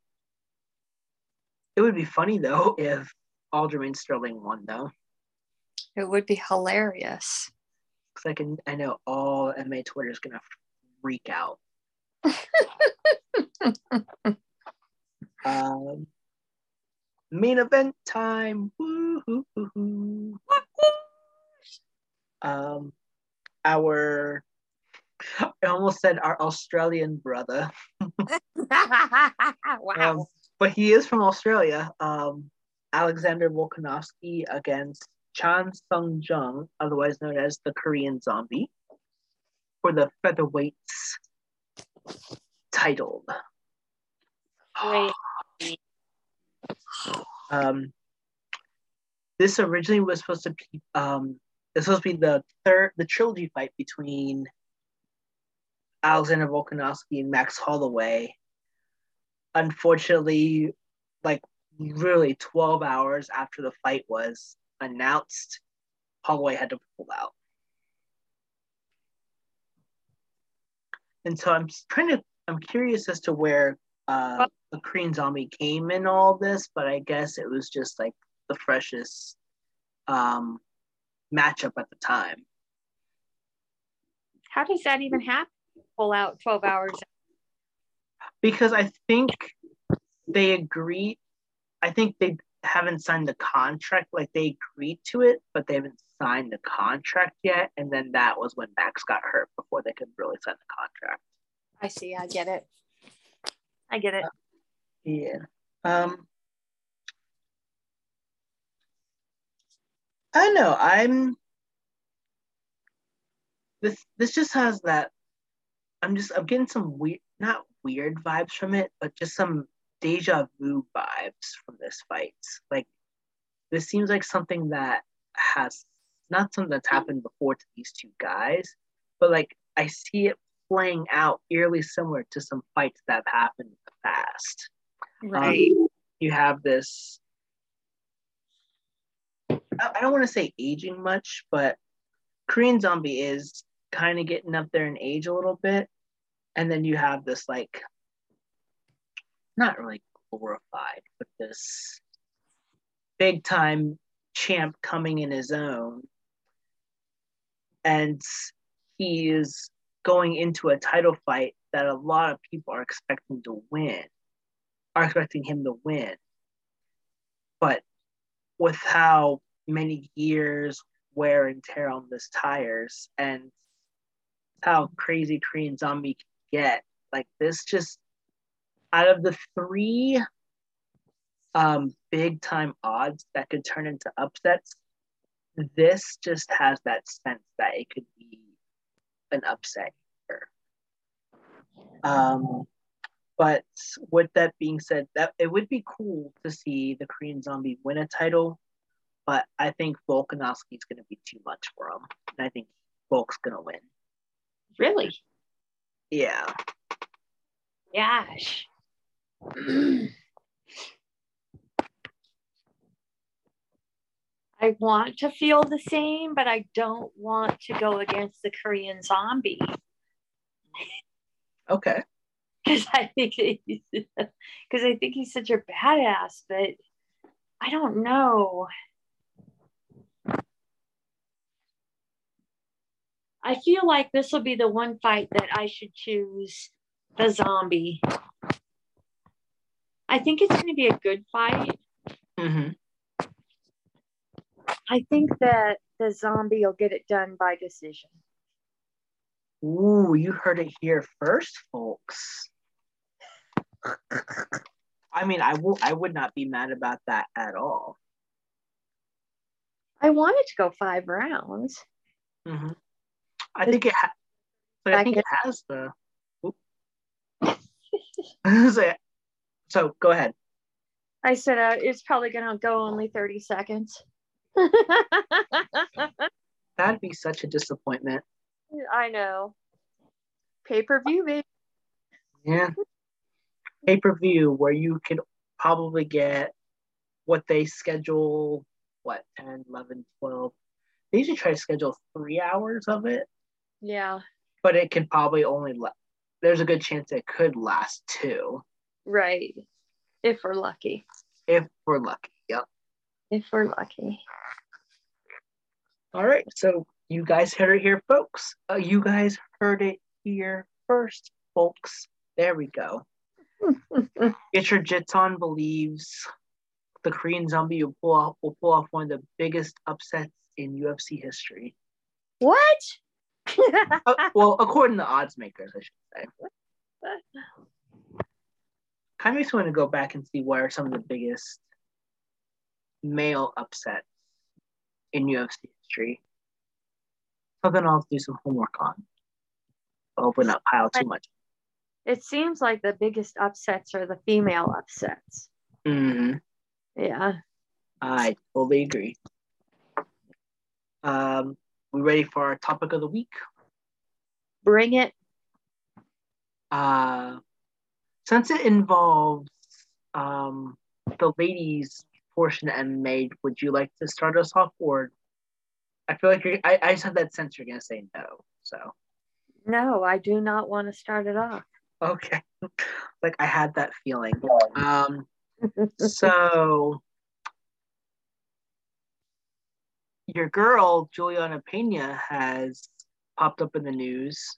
it would be funny though [LAUGHS] if Aljamain Sterling won though, It would be hilarious. because I can I know all MMA Twitter is gonna freak out. [LAUGHS] um, main event time. Um, our I almost said our Australian brother. [LAUGHS] wow. Um, but he is from Australia. Um, Alexander Volkanovski against Chan Sung Jung, otherwise known as the Korean Zombie, for the featherweights title. Great. [SIGHS] Um, this originally was supposed to be um, this was supposed to be the third the trilogy fight between Alexander Volkanovski and Max Holloway. Unfortunately, like really 12 hours after the fight was announced, Holloway had to pull out. And so I'm trying to I'm curious as to where uh, the Korean Zombie came in all this, but I guess it was just like the freshest um, matchup at the time. How does that even happen? Pull out 12 hours. because I think they agreed. I think they haven't signed the contract. Like they agreed to it, but they haven't signed the contract yet. And then that was when Max got hurt before they could really sign the contract. I see. I get it. I get it. Yeah. Um. I don't know. I'm. This this just has that. I'm just I'm getting some weird, not weird vibes from it, but just some deja vu vibes from this fight. Like, this seems like something that has not something that's happened before to these two guys, but like I see it playing out eerily similar to some fights that have happened in the past. Right. Um, you have this. I I don't want to say aging much, but Korean Zombie is kind of getting up there in age a little bit, and then you have this like, not really glorified, but this big time champ coming in his own, and he is going into a title fight that a lot of people are expecting to win are expecting him to win. But with how many years wear and tear on this tires and how crazy Korean Zombie can get, like this just out of the three um big time odds that could turn into upsets, this just has that sense that it could be an upset here. Um but with that being said, that it would be cool to see the Korean Zombie win a title, but I think Volkanovski is going to be too much for him, and I think Volk's going to win. Really? Yeah. Gosh. I want to feel the same, but I don't want to go against the Korean zombie Okay. [LAUGHS] because I think because [LAUGHS] I think he's such a badass. But I don't know. I feel like this will be the one fight that I should choose the zombie. I think it's going to be a good fight. hmm I think that the zombie will get it done by decision. Ooh, you heard it here first, folks. [LAUGHS] I mean, I will. I would not be mad about that at all. I wanted to go five rounds. hmm I think it. Ha- I think it has the. [LAUGHS] [LAUGHS] So, so go ahead. I said uh, it's probably going to go only 30 seconds. [LAUGHS] That'd be such a disappointment. I know. Pay per view, baby. Yeah. Pay per view where you could probably get what they schedule, what, 10, 11, 12. They usually try to schedule three hours of it, Yeah, but it can probably only, la- there's a good chance it could last two right. If we're lucky. if we're lucky. Yep. If we're lucky. All right. So you guys heard it here, folks. Uh, you guys heard it here first, folks. There we go. [LAUGHS] Get your jits on believes the Korean zombie will pull off will pull off one of the biggest upsets in UFC history. what? Uh, well, according to odds makers, I should say. Kind of makes me want to go back and see what are some of the biggest male upsets in UFC history. Something I'll do some homework on. I'll open up pile too much. it seems like the biggest upsets are the female upsets. hmm Yeah. I totally agree. Um, we ready for our topic of the week? Bring it. Uh, since it involves um, the ladies portion and MMA, would you like to start us off, or I feel like you're, I, I just have that sense you're gonna say no. So No, I do not want to start it off. okay, [LAUGHS] like I had that feeling. [LAUGHS] Um, so your girl Julianna Pena has popped up in the news,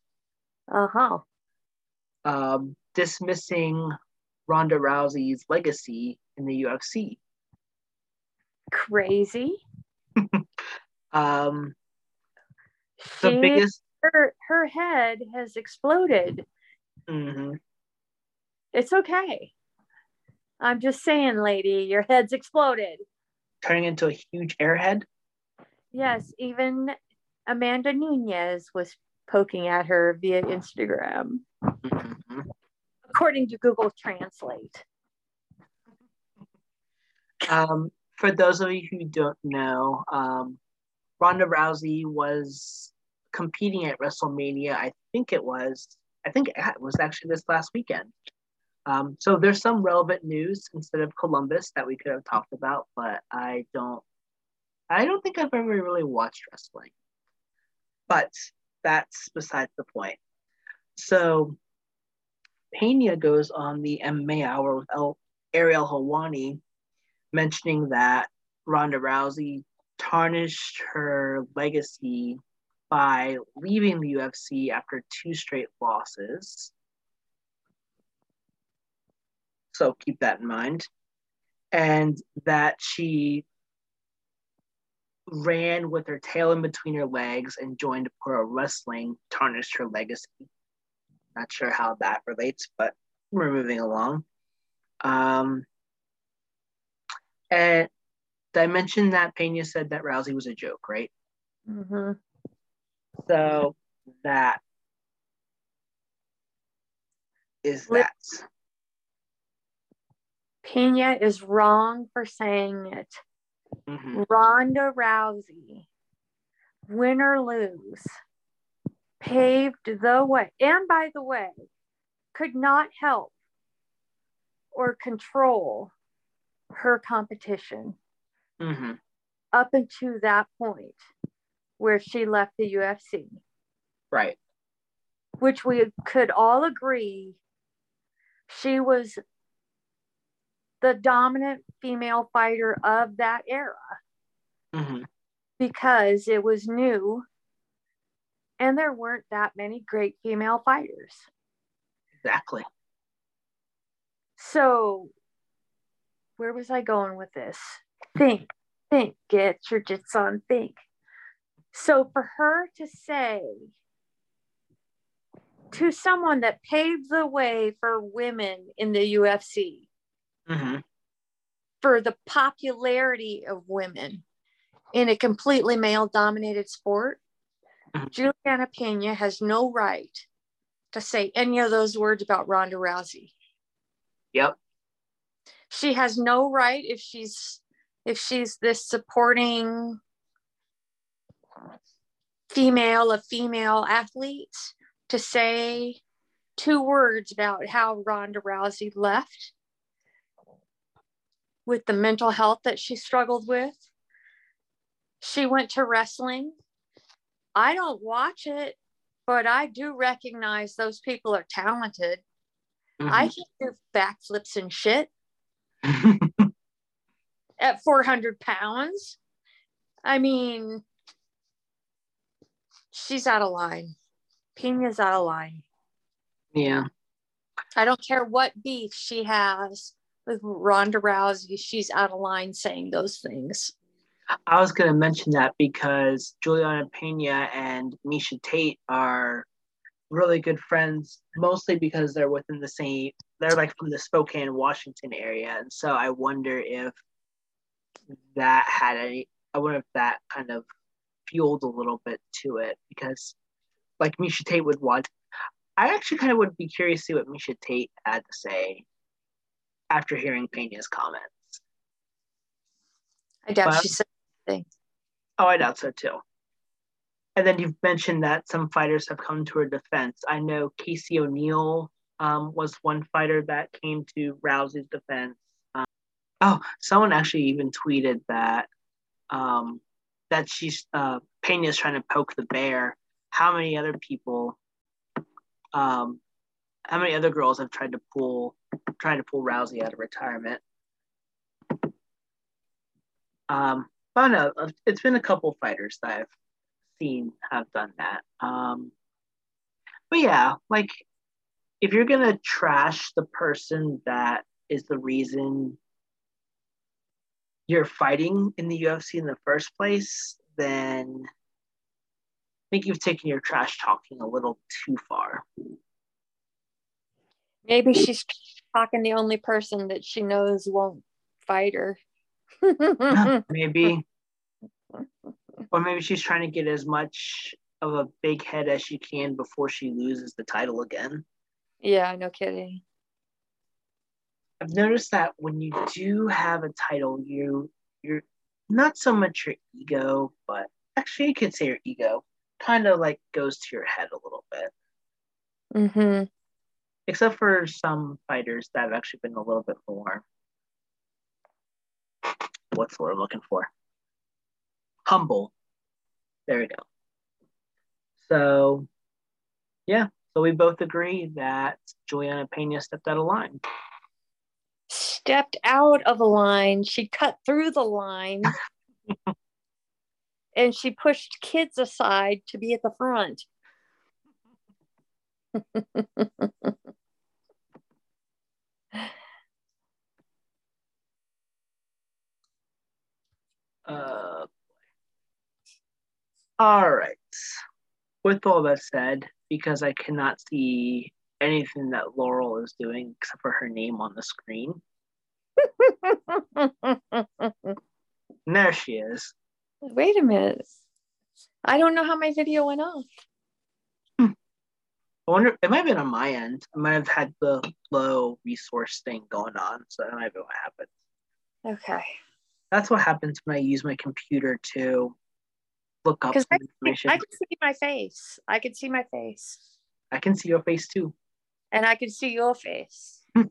Uh huh. um, dismissing Ronda Rousey's legacy in the UFC. Crazy. [LAUGHS] Um, the biggest. her her head has exploded. Mm-hmm. It's okay. I'm just saying, lady, your head's exploded. turning into a huge airhead. Yes, even Amanda Nunes was poking at her via Instagram, Mhm. according to Google Translate. Um, for those of you who don't know, um, Ronda Rousey was competing at WrestleMania. I think it was. I think it was actually this last weekend. Um, so there's some relevant news instead of Columbus that we could have talked about, but I don't. I don't think I've ever really watched wrestling. But that's besides the point. So Pena goes on the MMA Hour with El- Ariel Helwani, mentioning that Ronda Rousey tarnished her legacy by leaving the UFC after two straight losses. So keep that in mind. And that she ran with her tail in between her legs and joined pro wrestling, tarnished her legacy. Not sure how that relates, but we're moving along. Um, and did I mention that Pena said that Rousey was a joke, right? hmm So that is that. Pena is wrong for saying it. Mhm. Ronda Rousey, win or lose, paved the way, and by the way, could not help or control her competition Mm-hmm. up until that point where she left the UFC, Right. which we could all agree she was the dominant female fighter of that era Mm-hmm. because it was new and there weren't that many great female fighters. Exactly. So, where was I going with this? Think, think, get your jits on, think. So, for her to say to someone that paved the way for women in the UFC, Mm-hmm. for the popularity of women in a completely male dominated sport, Mhm. Julianna Pena has no right to say any of those words about Ronda Rousey. Yep. she has no right if she's if she's this supporting female of female athletes to say two words about how Ronda Rousey left with the mental health that she struggled with. She went to wrestling. I don't watch it, but I do recognize those people are talented. I can do backflips and shit. Mm-hmm. [LAUGHS] at 400 pounds. I mean, she's out of line. Pena's out of line. yeah. I don't care what beef she has with Ronda Rousey, she's out of line saying those things. I was going to mention that because Julianna Pena and Miesha Tate are really good friends, mostly because they're within the same, they're like from the Spokane, Washington area. And so I wonder if that had any, I wonder if that kind of fueled a little bit to it because like Miesha Tate would watch. I actually kind of would be curious to see what Miesha Tate had to say after hearing Pena's comments. I doubt Well- she said anything. Oh, I doubt so too. And then you've mentioned that some fighters have come to her defense. I know Casey O'Neill um, was one fighter that came to Rousey's defense. Um, oh, someone actually even tweeted that um, that she's uh, Pena's trying to poke the bear. How many other people? Um, how many other girls have tried to pull tried to pull Rousey out of retirement? Um, don't know. It's been a couple fighters that I've seen have done that. Um, but yeah, like if you're gonna trash the person that is the reason you're fighting in the UFC in the first place, then I think you've taken your trash talking a little too far. Maybe she's talking the only person that she knows won't fight her. [LAUGHS] maybe. Or maybe she's trying to get as much of a big head as she can before she loses the title again. yeah, no kidding. I've noticed that when you do have a title, you you're not so much your ego, but actually you could say your ego kind of like goes to your head a little bit. Mm-hmm. Except for some fighters that have actually been a little bit more what's the word I'm looking for? Humble. There we go. So yeah, so we both agree that Julianna Pena stepped out of line. Stepped out of a line. She cut through the line. [LAUGHS] and she pushed kids aside to be at the front. [LAUGHS] Uh, all right. With all that said, because I cannot see anything that Laurel is doing except for her name on the screen, [LAUGHS] there she is. Wait a minute. I don't know how my video went off. I wonder, it might have been on my end. I might have had the low resource thing going on, so that might be what happened. Okay. That's what happens when I use my computer to look up some I, information. I can see my face. I can see my face. I can see your face too. And I can see your face. [LAUGHS]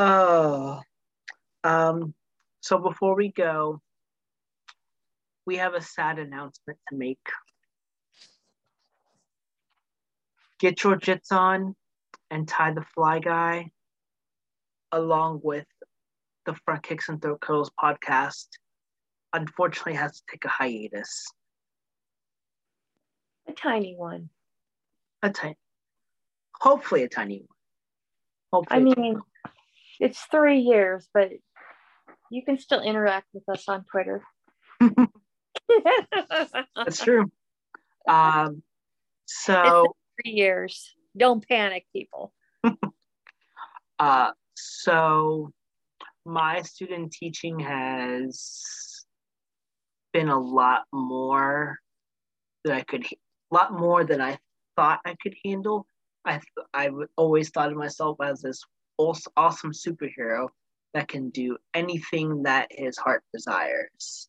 Oh, um, so before we go, we have a sad announcement to make. Get your jits on and tie the fly guy, along with the Front Kicks and Throat Cuddles podcast. Unfortunately, has to take a hiatus. A tiny one. A tiny, hopefully a tiny one. Hopefully I mean, it's three years, but you can still interact with us on Twitter. [LAUGHS] [LAUGHS] that's true. Um, so. Three years. Don't panic, people. [LAUGHS] Uh, so my student teaching has been a lot more that I could, a lot more than I thought I could handle. I I always thought of myself as this awesome superhero that can do anything that his heart desires.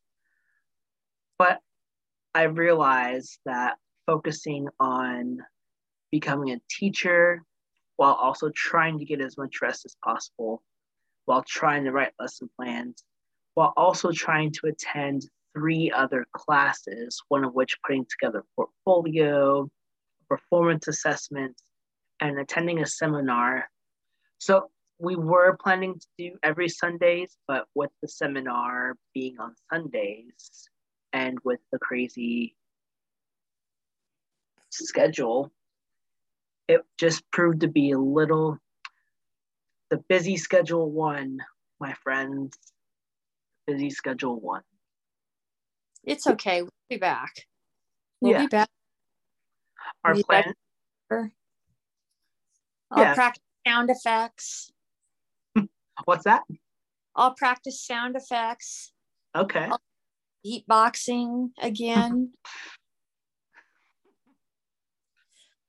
But I realized that focusing on becoming a teacher while also trying to get as much rest as possible, while trying to write lesson plans, while also trying to attend three other classes, one of which putting together portfolio, performance assessment, and attending a seminar. So we were planning to do every Sundays, but with the seminar being on Sundays and with the crazy schedule, it just proved to be a little the busy schedule one, my friends. Busy schedule one. It's okay. We'll be back. We'll Yeah. be back. Our Be plan, I'll Yeah. practice sound effects. [LAUGHS] what's that? I'll practice sound effects. Okay. Beatboxing again. [LAUGHS]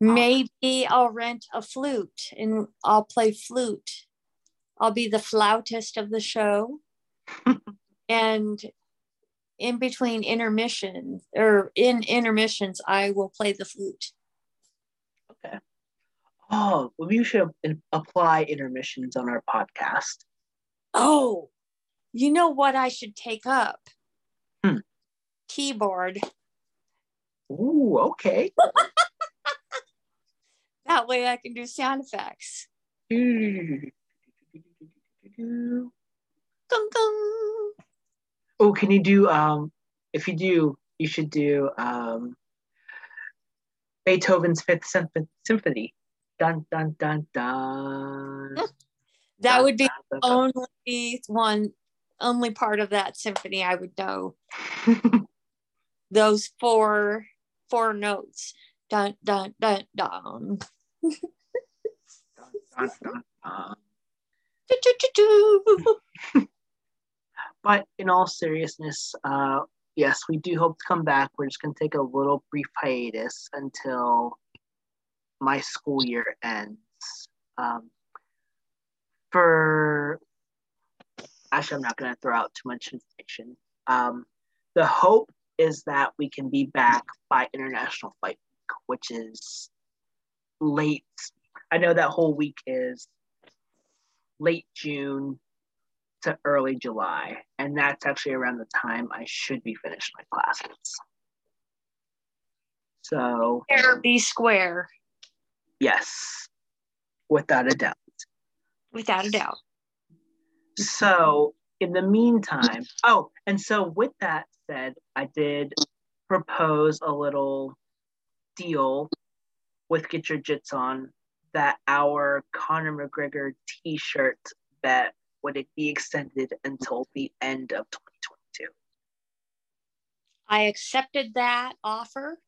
Maybe I'll rent a flute and I'll play flute. I'll be the flautist of the show. [LAUGHS] and in between intermission or in intermissions, I will play the flute. Okay. Oh, well, we should apply intermissions on our podcast. Oh, you know what I should take up? Hmm. Keyboard. Ooh, okay. [LAUGHS] That way I can do sound effects. Oh, can you do um if you do, you should do um Beethoven's Fifth Symph- Symphony. Dun dun dun dun. [LAUGHS] That Dun, would be dun, dun, only one, only part of that symphony I would know. [LAUGHS] Those four, four notes. Dun dun dun dun. [LAUGHS] But in all seriousness, uh, yes, we do hope to come back. We're just going to take a little brief hiatus until my school year ends. Um, for actually, I'm not going to throw out too much information. Um, the hope is that we can be back by International Fight Week, which is late. I know that whole week is late June to early July, and that's actually around the time I should be finished my classes. So, be square, yes, without a doubt. without a doubt. So, in the meantime, oh, and so with that said, I did propose a little deal with Get Your Jits On that our Conor McGregor t shirt bet would it be extended until the end of 2022. I accepted that offer.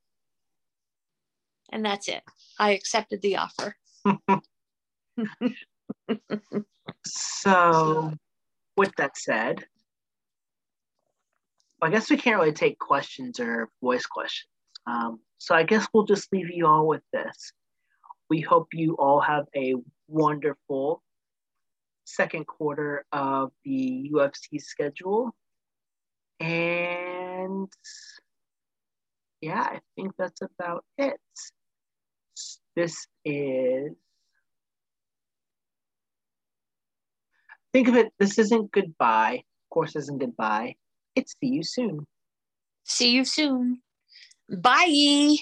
And that's it. I accepted the offer. [LAUGHS] So, with that said, I guess we can't really take questions or voice questions. Um, so, I guess we'll just leave you all with this. We hope you all have a wonderful second quarter of the UFC schedule. And yeah, I think that's about it. This is. Think of it, this isn't goodbye. Of course, isn't goodbye. It's see you soon. See you soon. Bye.